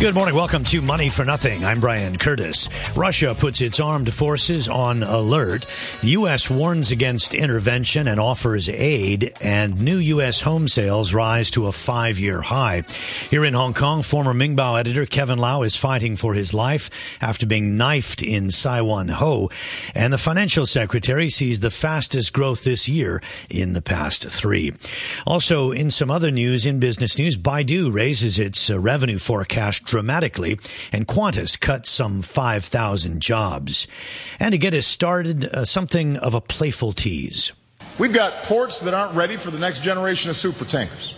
Good morning. Welcome to Money for Nothing. I'm Brian Curtis. Russia puts its armed forces on alert. The U.S. warns against intervention and offers aid, and new U.S. home sales rise to a five year high. Here in Hong Kong, former Ming Pao editor Kevin Lau is fighting for his life after being knifed in Sai Wan Ho. And the financial secretary sees the fastest growth this year in the past three. Also, in some other news, in business news, Baidu raises its revenue forecast dramatically, and Qantas cut some 5,000 jobs. And to get us started, uh, something of a playful tease. We've got ports that aren't ready for the next generation of supertankers.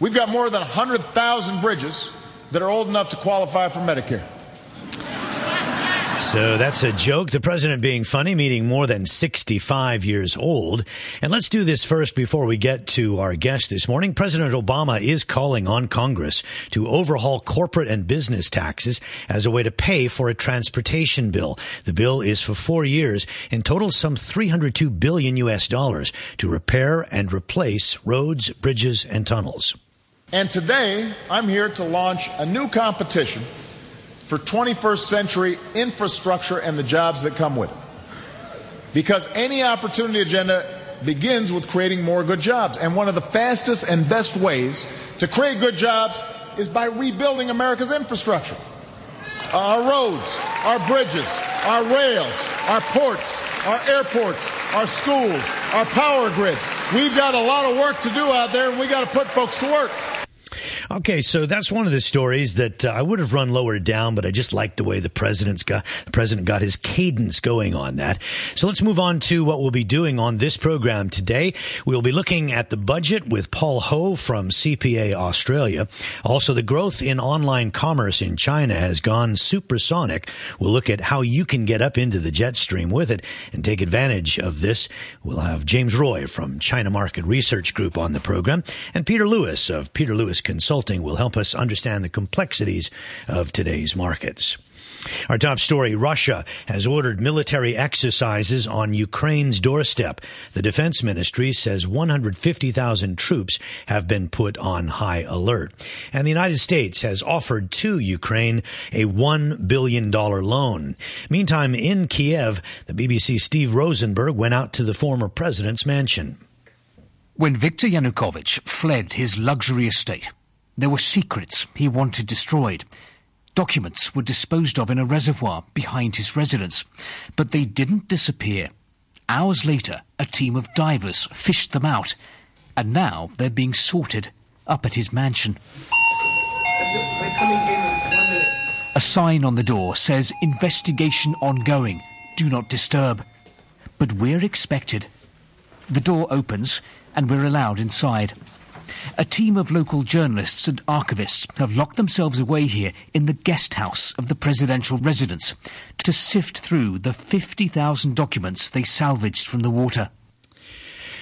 We've got more than 100,000 bridges that are old enough to qualify for Medicare. So that's a joke. The president being funny, meaning more than 65 years old. And let's do this first before we get to our guest this morning. President Obama is calling on Congress to overhaul corporate and business taxes as a way to pay for a transportation bill. The bill is for four years and totals some 302 billion US dollars to repair and replace roads, bridges, and tunnels. And today, I'm here to launch a new competition for 21st century infrastructure and the jobs that come with it. Because any opportunity agenda begins with creating more good jobs. And one of the fastest and best ways to create good jobs is by rebuilding America's infrastructure. Our roads, our bridges, our rails, our ports, our airports, our schools, our power grids. We've got a lot of work to do out there and we got to put folks to work. Okay, so that's one of the stories that uh, I would have run lower down, but I just liked the way the president's got the president got his cadence going on that. So let's move on to what we'll be doing on this program today. We'll be looking at the budget with Paul Ho from CPA Australia. Also, the growth in online commerce in China has gone supersonic. We'll look at how you can get up into the jet stream with it and take advantage of this. We'll have James Roy from China Market Research Group on the program and Peter Lewis of Peter Lewis Consulting will help us understand the complexities of today's markets. Our top story Russia has ordered military exercises on Ukraine's doorstep. The defense ministry says 150,000 troops have been put on high alert. And the United States has offered to Ukraine a $1 billion loan. Meantime, in Kiev, the BBC's Steve Rosenberg went out to the former president's mansion. When Viktor Yanukovych fled his luxury estate, there were secrets he wanted destroyed. Documents were disposed of in a reservoir behind his residence, but they didn't disappear. Hours later, a team of divers fished them out, and now they're being sorted up at his mansion. A sign on the door says investigation ongoing. Do not disturb. But we're expected. The door opens and we're allowed inside. A team of local journalists and archivists have locked themselves away here in the guest house of the presidential residence to sift through the 50,000 documents they salvaged from the water.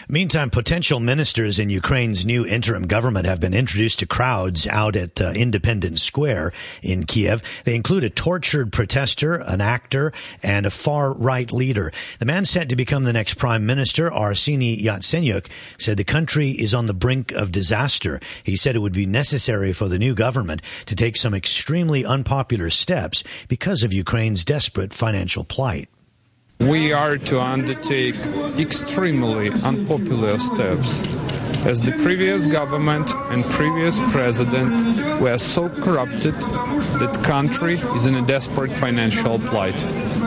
Meantime, potential ministers in Ukraine's new interim government have been introduced to crowds out at uh, Independence Square in Kiev. They include a tortured protester, an actor, and a far-right leader. The man set to become the next prime minister, Arseny Yatsenyuk, said the country is on the brink of disaster. He said it would be necessary for the new government to take some extremely unpopular steps because of Ukraine's desperate financial plight. We are to undertake extremely unpopular steps. As the previous government and previous president were so corrupted that country is in a desperate financial plight.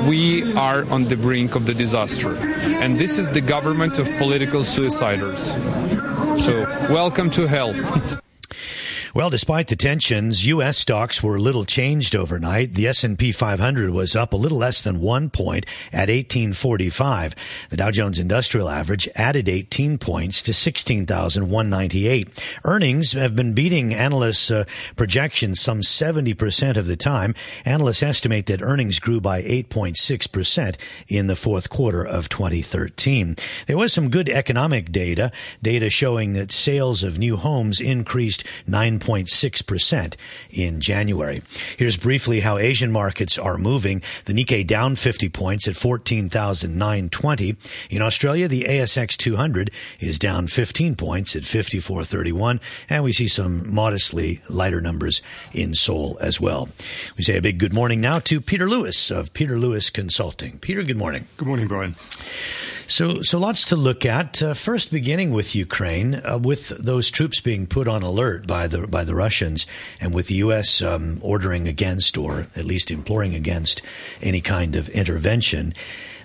We are on the brink of the disaster. And this is the government of political suiciders. So welcome to hell. Well, despite the tensions, U.S. stocks were little changed overnight. The S&P 500 was up a little less than one point at 1845. The Dow Jones Industrial Average added 18 points to 16,198. Earnings have been beating analysts' uh, projections some 70% of the time. Analysts estimate that earnings grew by 8.6% in the fourth quarter of 2013. There was some good economic data, data showing that sales of new homes increased 9 1.6% in January. Here's briefly how Asian markets are moving. The Nikkei down 50 points at 14,920. In Australia, the ASX 200 is down 15 points at 5431. And we see some modestly lighter numbers in Seoul as well. We say a big good morning now to Peter Lewis of Peter Lewis Consulting. Peter, good morning. Good morning, Brian. So, so lots to look at. Uh, first, beginning with Ukraine, uh, with those troops being put on alert by the by the Russians, and with the U.S. Um, ordering against, or at least imploring against, any kind of intervention.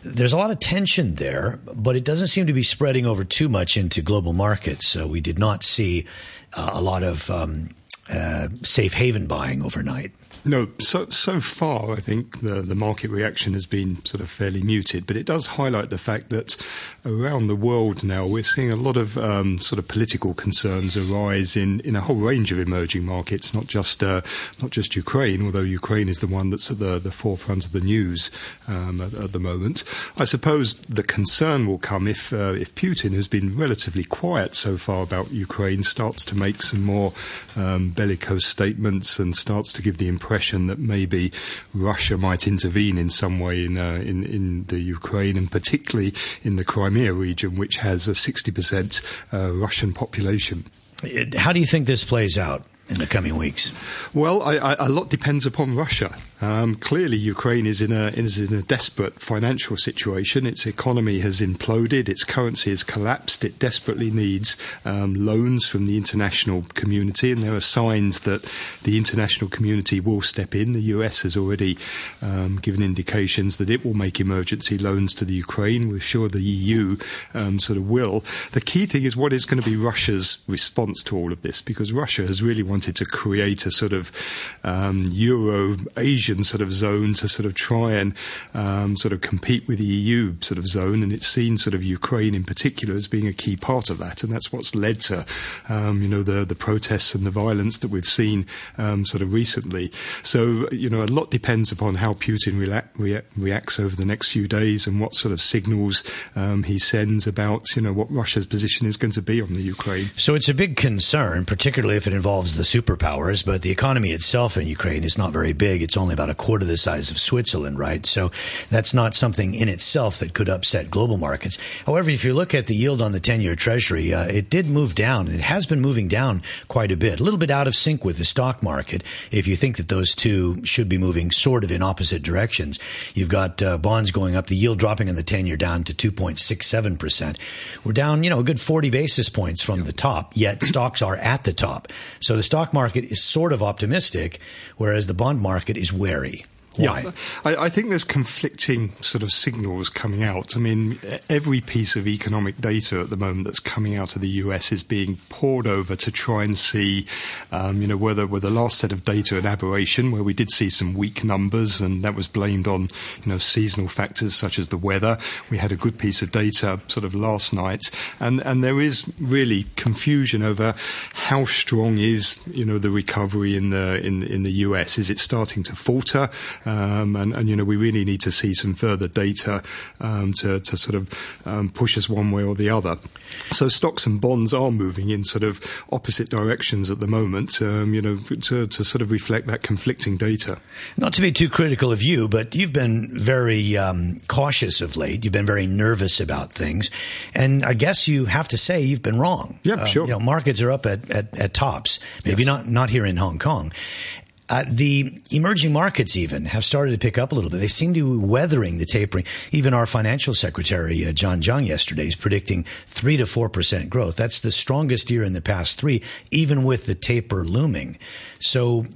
There's a lot of tension there, but it doesn't seem to be spreading over too much into global markets. So we did not see uh, a lot of um, uh, safe haven buying overnight. No, so so far, I think the the market reaction has been sort of fairly muted, but it does highlight the fact that around the world now we're seeing a lot of um, sort of political concerns arise in, in a whole range of emerging markets, not just uh, not just Ukraine, although Ukraine is the one that's at the the forefront of the news um, at, at, the moment. I suppose the concern will come if uh, if Putin, who's been relatively quiet so far about Ukraine, starts to make some more um, bellicose statements and starts to give the impression impression that maybe Russia might intervene in some way in, uh, in, in the Ukraine and particularly in the Crimea region, which has a 60% uh, Russian population. How do you think this plays out? in the coming weeks? Well, I, I, a lot depends upon Russia. Um, clearly, Ukraine is in, a, is in a desperate financial situation. Its economy has imploded, its currency has collapsed. It desperately needs um, loans from the international community, and there are signs that the international community will step in. The US has already um, given indications that it will make emergency loans to the Ukraine. We're sure the EU um, sort of will. The key thing is what is going to be Russia's response to all of this, because Russia has really wanted to create a sort of um, Euro Asian sort of zone to sort of try and um, sort of compete with the EU sort of zone, and it's seen sort of Ukraine in particular as being a key part of that, and that's what's led to um, you know the the protests and the violence that we've seen um, sort of recently. So you know a lot depends upon how Putin rea- reacts over the next few days and what sort of signals um, he sends about you know what Russia's position is going to be on the Ukraine. So it's a big concern, particularly if it involves the superpowers, but the economy itself in Ukraine is not very big. It's only about a quarter the size of Switzerland, right? So that's not something in itself that could upset global markets. However, if you look at the yield on the 10 year treasury, uh, it did move down and it has been moving down quite a bit, a little bit out of sync with the stock market. If you think that those two should be moving sort of in opposite directions, you've got uh, bonds going up, the yield dropping on the 10 year down to 2.67%. We're down, you know, a good 40 basis points from the top, yet stocks are at the top. So the stock market is sort of optimistic, whereas the bond market is wary. Why? Yeah, I, I, think there's conflicting sort of signals coming out. I mean, every piece of economic data at the moment that's coming out of the US is being poured over to try and see, um, you know, whether were the last set of data an aberration, where we did see some weak numbers, and that was blamed on, you know, seasonal factors such as the weather. We had a good piece of data sort of last night, and and there is really confusion over how strong is, you know, the recovery in the in in the US. Is it starting to falter? Um, and, and, you know, we really need to see some further data um, to, to, sort of um, push us one way or the other. So stocks and bonds are moving in sort of opposite directions at the moment, um, you know, to, to, sort of reflect that conflicting data. Not to be too critical of you, but you've been very um, cautious of late. You've been very nervous about things. And I guess you have to say you've been wrong. Yeah, uh, sure. You know, markets are up at, at, at tops, maybe yes. not, not here in Hong Kong. Uh, the emerging markets even have started to pick up a little bit. They seem to be weathering the tapering. Even our financial secretary, uh, John Tsang, yesterday is predicting 3 to 4% growth. That's the strongest year in the past three, even with the taper looming. So,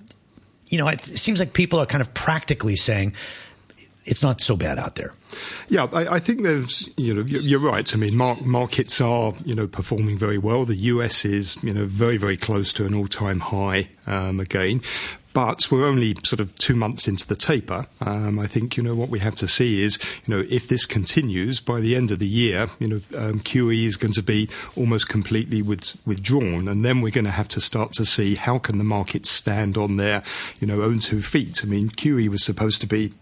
you know, it seems like people are kind of practically saying, it's not so bad out there. Yeah, I, I, think there's, you know, you're right. I mean, markets are, you know, performing very well. The US is, you know, very, very close to an all-time high um, again. But we're only sort of two months into the taper. Um, I think, you know, what we have to see is, you know, if this continues by the end of the year, you know, um, QE is going to be almost completely with, withdrawn. And then we're going to have to start to see how can the market stand on their, you know, own two feet. I mean, QE was supposed to be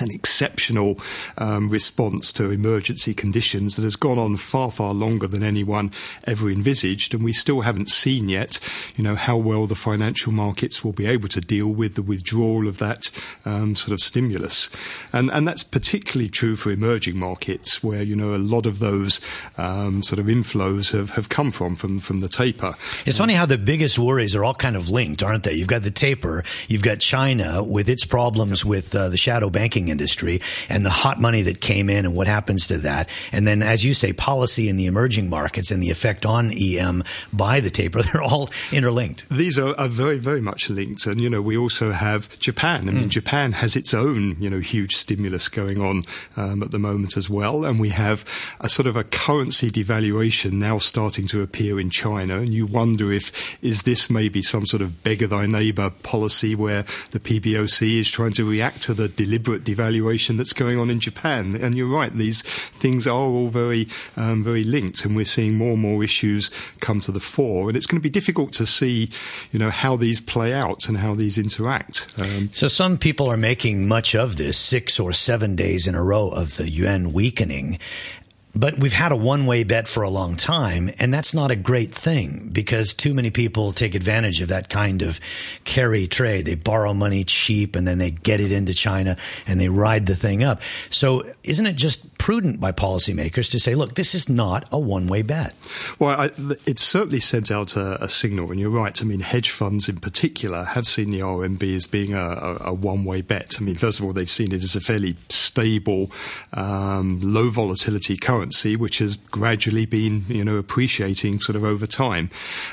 an exceptional um, response to emergency conditions that has gone on far, far longer than anyone ever envisaged, and we still haven't seen yet, you know, how well the financial markets will be able to deal with the withdrawal of that um, sort of stimulus, and and that's particularly true for emerging markets where you know a lot of those um, sort of inflows have, have come from from from the taper. It's funny how the biggest worries are all kind of linked, aren't they? You've got the taper, you've got China with its problems with uh, the shadow banking banking industry and the hot money that came in and what happens to that. And then, as you say, policy in the emerging markets and the effect on EM by the taper, they're all interlinked. These are, are very, very much linked. And, you know, we also have Japan. I mean, mm. Japan has its own, you know, huge stimulus going on um, at the moment as well. And we have a sort of a currency devaluation now starting to appear in China. And you wonder if, is this maybe some sort of beggar thy neighbor policy where the PBOC is trying to react to the deliberate devaluation that's going on in Japan. And you're right, these things are all very, um, very linked, and we're seeing more and more issues come to the fore. And it's going to be difficult to see, you know, how these play out and how these interact. Um, so some people are making much of this six or seven days in a row of the yuan weakening but we've had a one way bet for a long time, and that's not a great thing because too many people take advantage of that kind of carry trade. They borrow money cheap and then they get it into China and they ride the thing up. So, isn't it just prudent by policymakers to say, look, this is not a one way bet? Well, I, it's certainly sent out a, a, signal, and you're right. I mean, hedge funds in particular have seen the RMB as being a, a, a one way bet. I mean, first of all, they've seen it as a fairly stable, um, low volatility currency currency, which has gradually been, you know, appreciating sort of over time.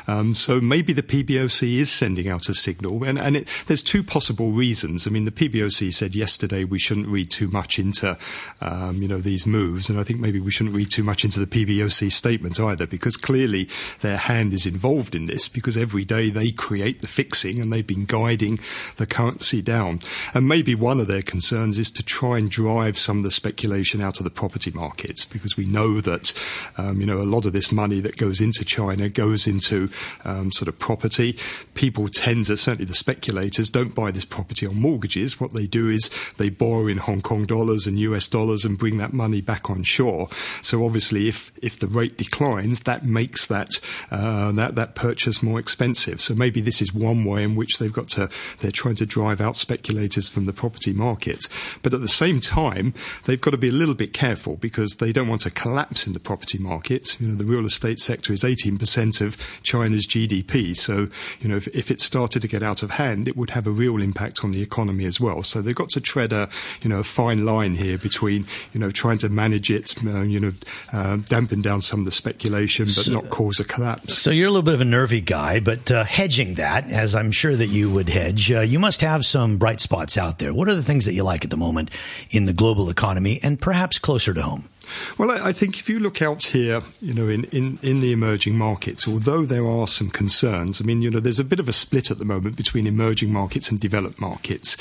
Um, so maybe the PBOC is sending out a signal, and, and it, there's two possible reasons. I mean, the PBOC said yesterday we shouldn't read too much into, um, you know, these moves, and I think maybe we shouldn't read too much into the PBOC statement either, because clearly their hand is involved in this, because every day they create the fixing and they've been guiding the currency down. And maybe one of their concerns is to try and drive some of the speculation out of the property markets, because we we know that um, you know a lot of this money that goes into China goes into um, sort of property. People tend to certainly the speculators don't buy this property on mortgages. What they do is they borrow in Hong Kong dollars and US dollars and bring that money back on shore. So obviously, if if the rate declines, that makes that uh, that that purchase more expensive. So maybe this is one way in which they've got to they're trying to drive out speculators from the property market. But at the same time, they've got to be a little bit careful because they don't want to collapse in the property market. You know, the real estate sector is 18% of China's GDP. So, you know, if, if, it started to get out of hand, it would have a real impact on the economy as well. So they've got to tread a, you know, a fine line here between, you know, trying to manage it, uh, you know, uh, dampen down some of the speculation, but so, not cause a collapse. So you're a little bit of a nervy guy, but uh, hedging that, as I'm sure that you would hedge, uh, you must have some bright spots out there. What are the things that you like at the moment in the global economy and perhaps closer to home? Well, I, think if you look out here, you know, in, in, in the emerging markets, although there are some concerns, I mean, you know, there's a bit of a split at the moment between emerging markets and developed markets.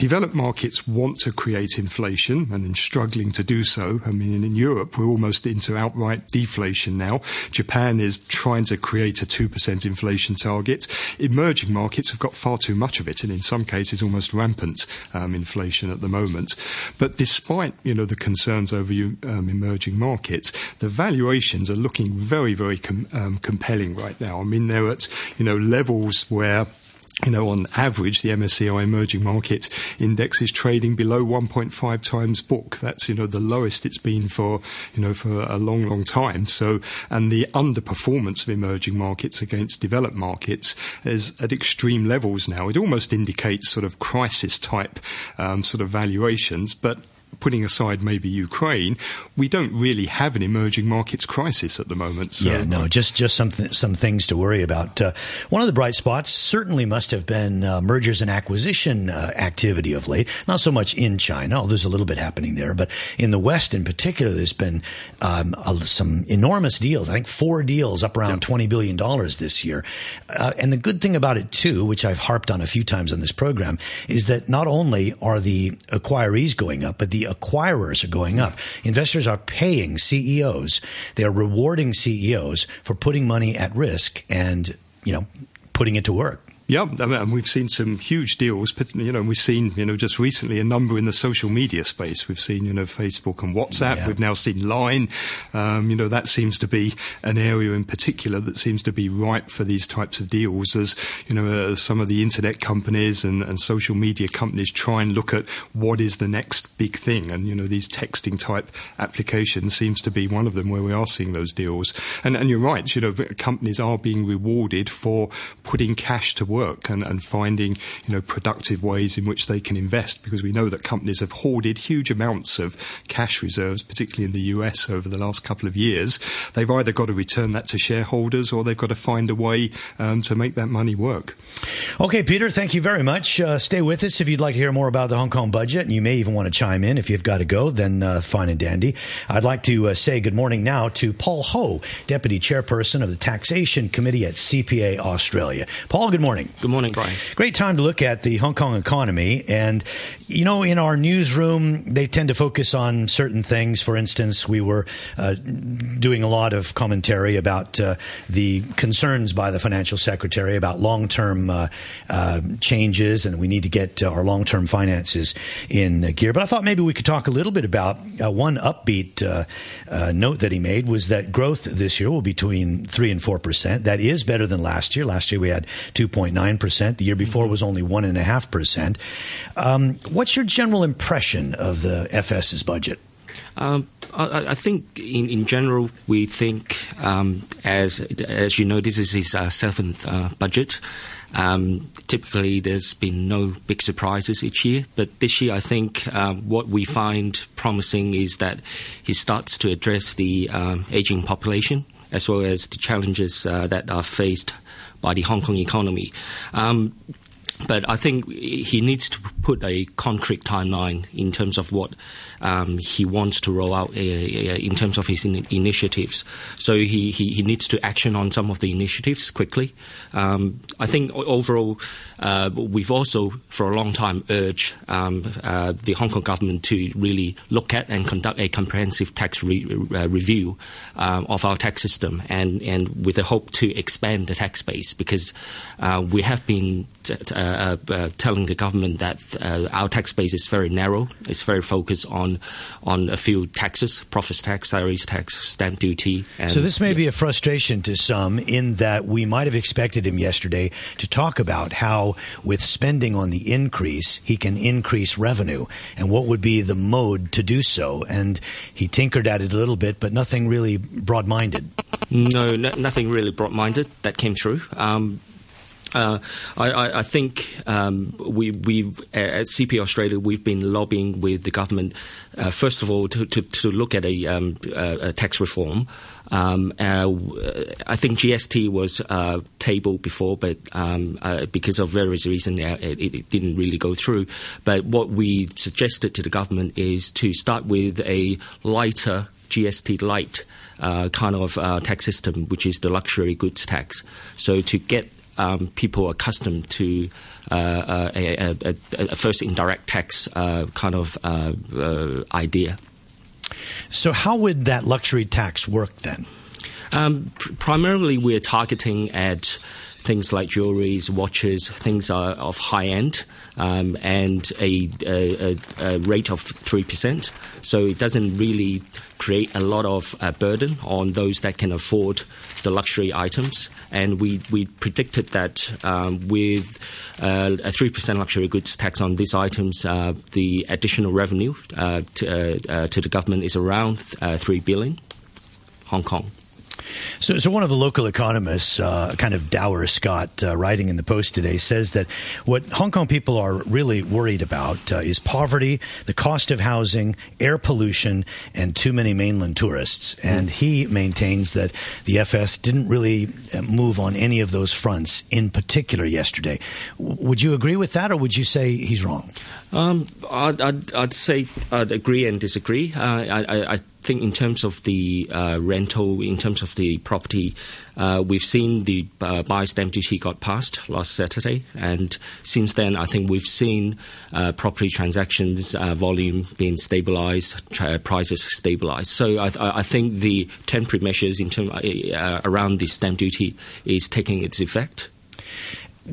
Developed markets want to create inflation and are struggling to do so. I mean, in Europe, we're almost into outright deflation now. Japan is trying to create a 2% inflation target. Emerging markets have got far too much of it, and in some cases, almost rampant um, inflation at the moment. But despite, you know, the concerns over um, emerging markets, the valuations are looking very, very com- um, compelling right now. I mean, they're at, you know, levels where you know, on average, the MSCI emerging market index is trading below 1.5 times book. That's, you know, the lowest it's been for, you know, for a long, long time. So, and the underperformance of emerging markets against developed markets is at extreme levels now. It almost indicates sort of crisis type, um, sort of valuations, but putting aside maybe Ukraine, we don't really have an emerging markets crisis at the moment. So. Yeah, no, just just some th- some things to worry about. Uh, one of the bright spots certainly must have been uh, mergers and acquisition uh, activity of late. Not so much in China, there's a little bit happening there, but in the West in particular, there's been um, some enormous deals. I think four deals up around twenty billion dollars this year. Uh, and the good thing about it too, which I've harped on a few times on this program, is that not only are the acquirees going up, but the acquirers are going up. Investors are paying CEOs. They are rewarding CEOs for putting money at risk and, you know, putting it to work. Yeah, I mean, and we've seen some huge deals. You know, we've seen you know just recently a number in the social media space. We've seen you know Facebook and WhatsApp. Yeah. We've now seen Line. Um, you know, that seems to be an area in particular that seems to be ripe for these types of deals. As you know, as some of the internet companies and, and social media companies try and look at what is the next big thing, and you know, these texting type applications seems to be one of them where we are seeing those deals. And, and you're right. You know, companies are being rewarded for putting cash to work and, and finding you know productive ways in which they can invest because we know that companies have hoarded huge amounts of cash reserves, particularly in the US over the last couple of years. They've either got to return that to shareholders or they've got to find a way um, to make that money work. Okay, Peter, thank you very much. Uh, stay with us if you'd like to hear more about the Hong Kong budget, and you may even want to chime in if you've got to go. Then uh, fine and dandy. I'd like to uh, say good morning now to Paul Ho, Deputy Chairperson of the Taxation Committee at CPA Australia. Paul, good morning. Good morning, Brian. Great time to look at the Hong Kong economy, and you know, in our newsroom, they tend to focus on certain things. For instance, we were uh, doing a lot of commentary about uh, the concerns by the financial secretary about long term uh, uh, changes, and we need to get uh, our long term finances in gear. But I thought maybe we could talk a little bit about uh, one upbeat note that he made was that growth this year will be between 3 and 4%. That is better than last year. Last year we had 2.9%. The year before was only 1.5%. Um, what's your general impression of the FS's budget? Um, I, I, think in, in general we think um, as as you know this is his uh, seventh uh, budget. Um, typically, there's been no big surprises each year, but this year I think um, what we find promising is that he starts to address the um, aging population as well as the challenges uh, that are faced by the Hong Kong economy. Um, but I think he needs to put a concrete timeline in terms of what um, he wants to roll out uh, uh, in terms of his in- initiatives. So he, he, he, needs to action on some of the initiatives quickly. Um, I think overall, uh, we've also for a long time urged um, uh, the Hong Kong government to really look at and conduct a comprehensive tax re- uh, review um, of our tax system, and, and with the hope to expand the tax base because uh, we have been t- t- telling the government that our tax base is very narrow, it's very focused on on on a few taxes: profits tax, salaries tax, stamp duty. And, so this may yeah. be a frustration to some in that we might have expected him yesterday to talk about how, with spending on the increase, he can increase revenue and what would be the mode to do so. And he tinkered at it a little bit, but nothing really broad-minded. No, no nothing really broad-minded that came through. Um, uh, I, I, think um, we, we've at CPA Australia we've been lobbying with the government uh, first of all to, to, to look at a, um, a tax reform. Um, uh, I think GST was uh, tabled before, but um, uh, because of various reasons, it, it, didn't really go through. But what we suggested to the government is to start with a lighter GST light. Uh, kind of uh, tax system, which is the luxury goods tax. So to get um, people accustomed to uh, uh a, a, a, first indirect tax uh, kind of uh, uh, idea. So, how would that luxury tax work then? Um, pr- primarily, we're targeting at things like jewelries, watches, things are of high end, um, and a, a, a, rate of 3%. So it doesn't really create a lot of uh, burden on those that can afford the luxury items. And we, we predicted that um, with uh, a 3% luxury goods tax on these items, uh, the additional revenue uh, to, uh, uh, to the government is around 3 billion Hong Kong. So, so one of the local economists, uh, kind of Dower Scott, uh, writing in the Post today, says that what Hong Kong people are really worried about uh, is poverty, the cost of housing, air pollution, and too many mainland tourists. And he maintains that the FS didn't really uh, move on any of those fronts in particular yesterday. W- would you agree with that, or would you say he's wrong? Um, I'd, I'd, I'd, say I'd agree and disagree. Uh, I, I, think in terms of the uh, rental, in terms of the property, uh, we've seen the uh, buy stamp duty got passed last Saturday, and since then, I think we've seen uh, property transactions uh, volume being stabilised, prices stabilised. So I, I, think the temporary measures in term, uh, around the stamp duty is taking its effect.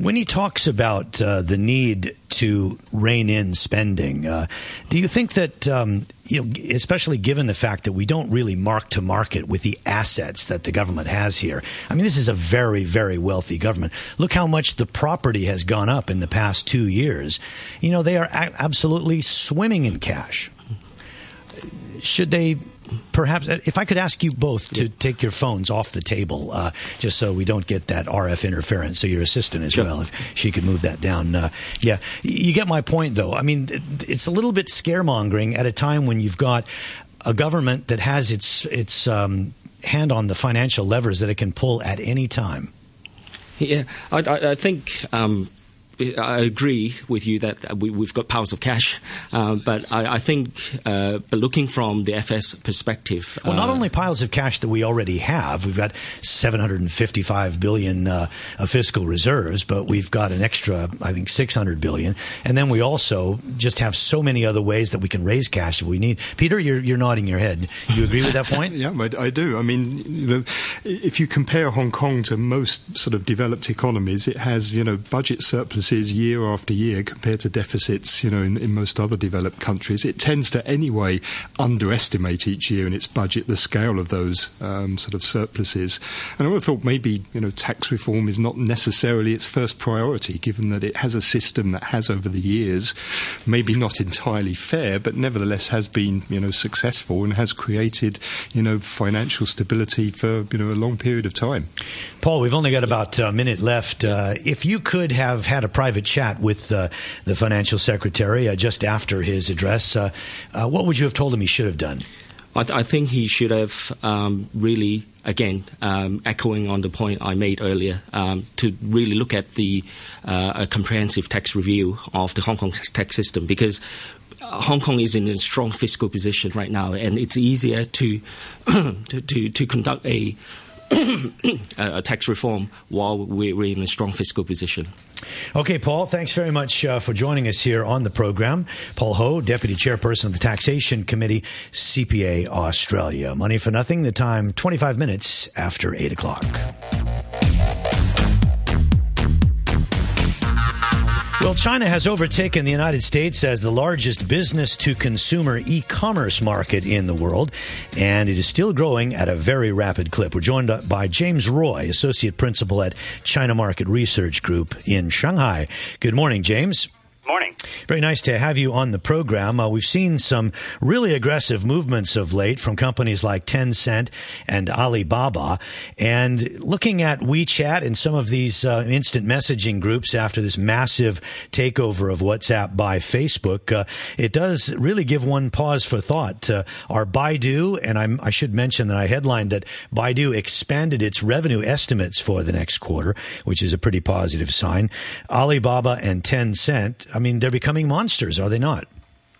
When he talks about uh, the need to rein in spending, uh, do you think that, um, you know, especially given the fact that we don't really mark to market with the assets that the government has here? I mean, this is a very, very wealthy government. Look how much the property has gone up in the past two years. You know, they are a- absolutely swimming in cash. Should they perhaps if I could ask you both to take your phones off the table, uh, just so we don't get that RF interference. So your assistant as sure. well, if she could move that down. Uh, yeah, you get my point, though. I mean, it's a little bit scaremongering at a time when you've got a government that has its its um, hand on the financial levers that it can pull at any time. Yeah, I, I think um, I agree with you that we, have got piles of cash, uh, but I, I think, uh, but looking from the FS perspective, well, not uh, only piles of cash that we already have, we've got 755 billion uh, of fiscal reserves, but we've got an extra, I think, 600 billion, and then we also just have so many other ways that we can raise cash if we need. Peter, you're, you're nodding your head. You agree with that point? yeah, I, I, do. I mean, you know, if you compare Hong Kong to most sort of developed economies, it has you know budget surplus year after year compared to deficits, you know, in, in most other developed countries. It tends to anyway underestimate each year in its budget the scale of those um, sort of surpluses. And I would have thought maybe, you know, tax reform is not necessarily its first priority, given that it has a system that has over the years, maybe not entirely fair, but nevertheless has been, you know, successful and has created, you know, financial stability for, you know, a long period of time. Paul, we've only got about a minute left. Uh, if you could have had a private chat with uh, the financial secretary uh, just after his address, uh, uh, what would you have told him he should have done? I, th- I think he should have um, really, again, um, echoing on the point I made earlier, um, to really look at the uh, comprehensive tax review of the Hong Kong tax system because Hong Kong is in a strong fiscal position right now, and it's easier to to, to, to conduct a a tax reform while we're in a strong fiscal position. Okay, Paul, thanks very much uh, for joining us here on the program. Paul Ho, Deputy Chairperson of the Taxation Committee, CPA Australia. Money for nothing, the time 25 minutes after 8 o'clock. Well, China has overtaken the United States as the largest business to consumer e commerce market in the world, and it is still growing at a very rapid clip. We're joined by James Roy, Associate Principal at China Market Research Group in Shanghai. Good morning, James. Morning. Very nice to have you on the program. Uh, we've seen some really aggressive movements of late from companies like Tencent and Alibaba. And looking at WeChat and some of these uh, instant messaging groups after this massive takeover of WhatsApp by Facebook, uh, it does really give one pause for thought. Uh, are Baidu, and I'm, i should mention that I headlined that Baidu expanded its revenue estimates for the next quarter, which is a pretty positive sign. Alibaba and Tencent, I mean, they're becoming monsters, are they not?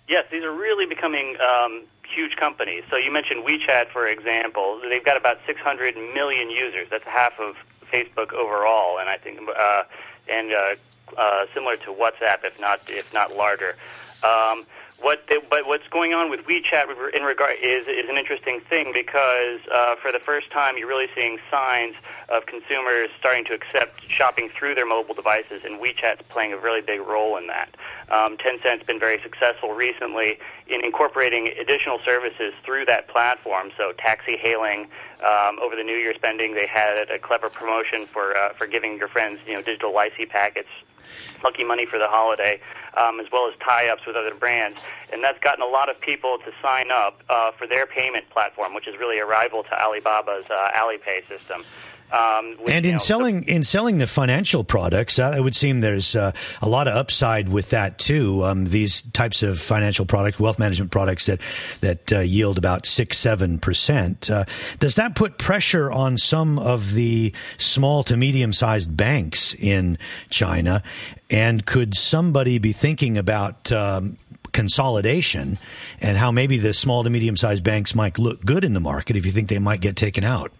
Yes, these are really becoming um, huge companies. So you mentioned WeChat, for example. They've got about 600 million users. That's half of Facebook overall, and I think, uh, and uh, uh, similar to WhatsApp, if not if not larger. Um, what but what's going on with WeChat in regard is is an interesting thing because uh, for the first time you're really seeing signs of consumers starting to accept shopping through their mobile devices, and WeChat's playing a really big role in that. Um, Tencent's been very successful recently in incorporating additional services through that platform. So taxi hailing um, over the New Year spending, they had a clever promotion for uh, for giving your friends you know digital lai see packets lucky money for the holiday, um, as well as tie-ups with other brands, and that's gotten a lot of people to sign up uh, for their payment platform, which is really a rival to Alibaba's uh, Alipay system. Um, and in selling in selling the financial products, uh, it would seem there's uh, a lot of upside with that too. Um, these types of financial products, wealth management products that that uh, yield about six seven percent. Uh, does that put pressure on some of the small to medium sized banks in China? And could somebody be thinking about um, consolidation and how maybe the small to medium sized banks might look good in the market if you think they might get taken out?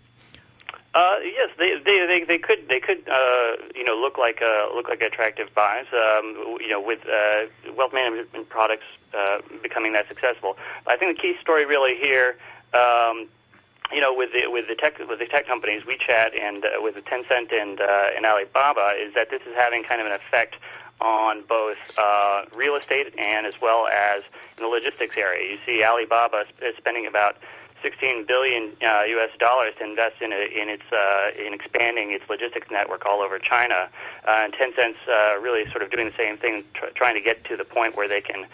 Uh, yes, they, they they they could they could uh, you know look like uh, look like attractive buys. Um, you know, with uh, wealth management products uh, becoming that successful. But I think the key story really here. Um, you know, with the with the tech with the tech companies, WeChat and uh, with the Tencent and uh, and Alibaba, is that this is having kind of an effect on both uh, real estate and as well as in the logistics area. You see Alibaba is spending about 16 billion uh, U.S. dollars to invest in, a, in its uh, in expanding its logistics network all over China, uh, and Tencent's uh, really sort of doing the same thing, tr- trying to get to the point where they can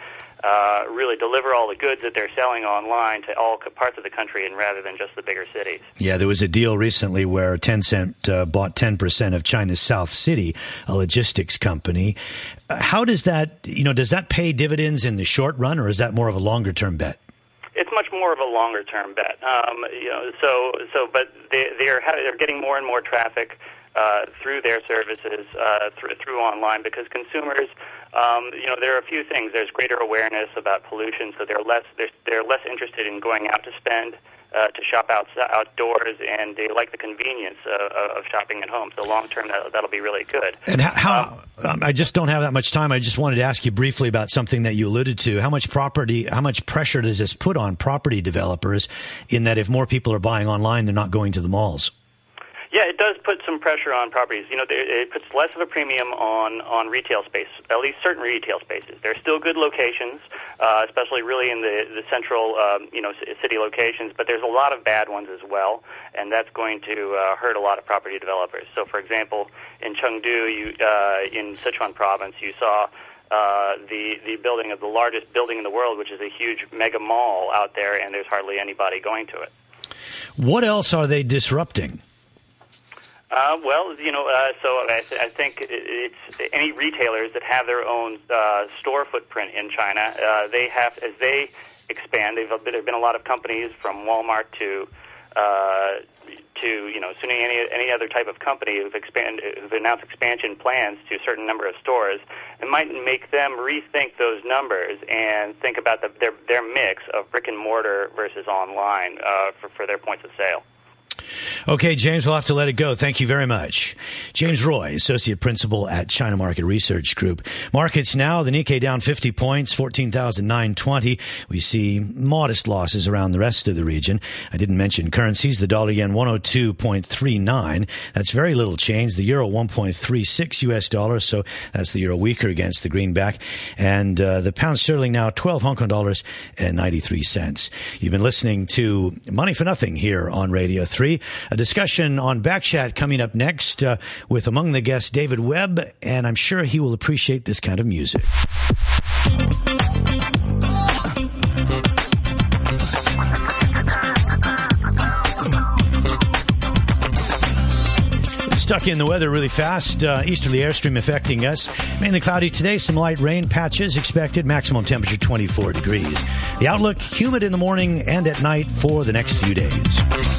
uh, really deliver all the goods that they're selling online to all parts of the country, and rather than just the bigger cities. Yeah, there was a deal recently where Tencent uh, bought 10% of China's South City, a logistics company. Uh, how does that, you know, does that pay dividends in the short run, or is that more of a longer term bet? It's much more of a longer term bet. Um, you know, so so, but they, they're they're getting more and more traffic. Uh, through their services, uh, through, through online, because consumers um, you know, there are a few things. There's greater awareness about pollution, so they're less they're, they're less interested in going out to spend. Uh, to shop out, outdoors, and they like the convenience uh, of shopping at home. So long term, that, that'll be really good. And how? Um, um, I just don't have that much time. I just wanted to ask you briefly about something that you alluded to. How much property? How much pressure does this put on property developers? In that, if more people are buying online, they're not going to the malls. Yeah, it does put some pressure on properties. You know, it puts less of a premium on on retail space, at least certain retail spaces. There are still good locations, uh, especially really in the the central, um, you know, city locations. But there's a lot of bad ones as well, and that's going to uh, hurt a lot of property developers. So, for example, in Chengdu, you uh, in Sichuan province, you saw. Uh, the the building of the largest building in the world, which is a huge mega mall out there, and there's hardly anybody going to it. What else are they disrupting? Uh, well, you know, uh, so I, th- I think it's any retailers that have their own uh, store footprint in China. Uh, they have as they expand. They've there have been a lot of companies from Walmart to uh, to you know, assuming any any other type of company who've expand who've announced expansion plans to a certain number of stores. It might make them rethink those numbers and think about the, their their mix of brick and mortar versus online uh, for for their points of sale. Okay, James, we'll have to let it go. Thank you very much. James Roy, Associate Principal at China Market Research Group. Markets now, the Nikkei down 50 points, 14,920. We see modest losses around the rest of the region. I didn't mention currencies. The dollar yen 102.39. That's very little change. The euro 1.36 US dollars. So that's the euro weaker against the greenback. And uh, the pound sterling now 12 Hong Kong dollars and 93 cents. You've been listening to Money for Nothing here on Radio 3. A discussion on Backchat coming up next uh, with among the guests David Webb, and I'm sure he will appreciate this kind of music. Stuck in the weather really fast. Uh, easterly airstream affecting us. Mainly cloudy today. Some light rain patches expected. Maximum temperature 24 degrees. The outlook humid in the morning and at night for the next few days.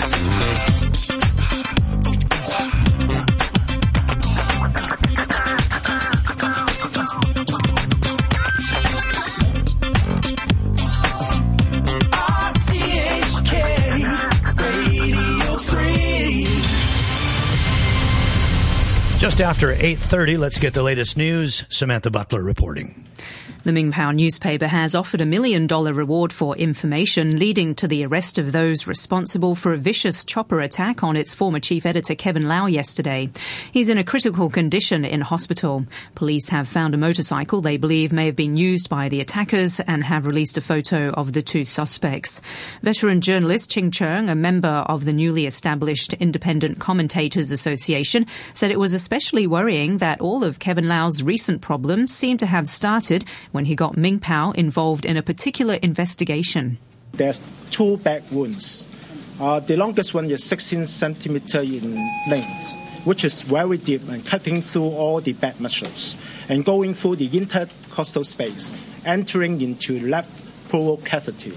Just after 8:30, let's get the latest news. Samantha Butler reporting. The Mingpao newspaper has offered a million dollar reward for information leading to the arrest of those responsible for a vicious chopper attack on its former chief editor Kevin Lau yesterday. He's in a critical condition in hospital. Police have found a motorcycle they believe may have been used by the attackers and have released a photo of the two suspects. Veteran journalist Ching Cheong, a member of the newly established Independent Commentators Association, said it was especially worrying that all of Kevin Lau's recent problems seem to have started when he got Ming Pao involved in a particular investigation. There's two back wounds. Uh, the longest one is 16 centimeter in length, which is very deep and cutting through all the back muscles and going through the intercostal space, entering into left pleural cavity.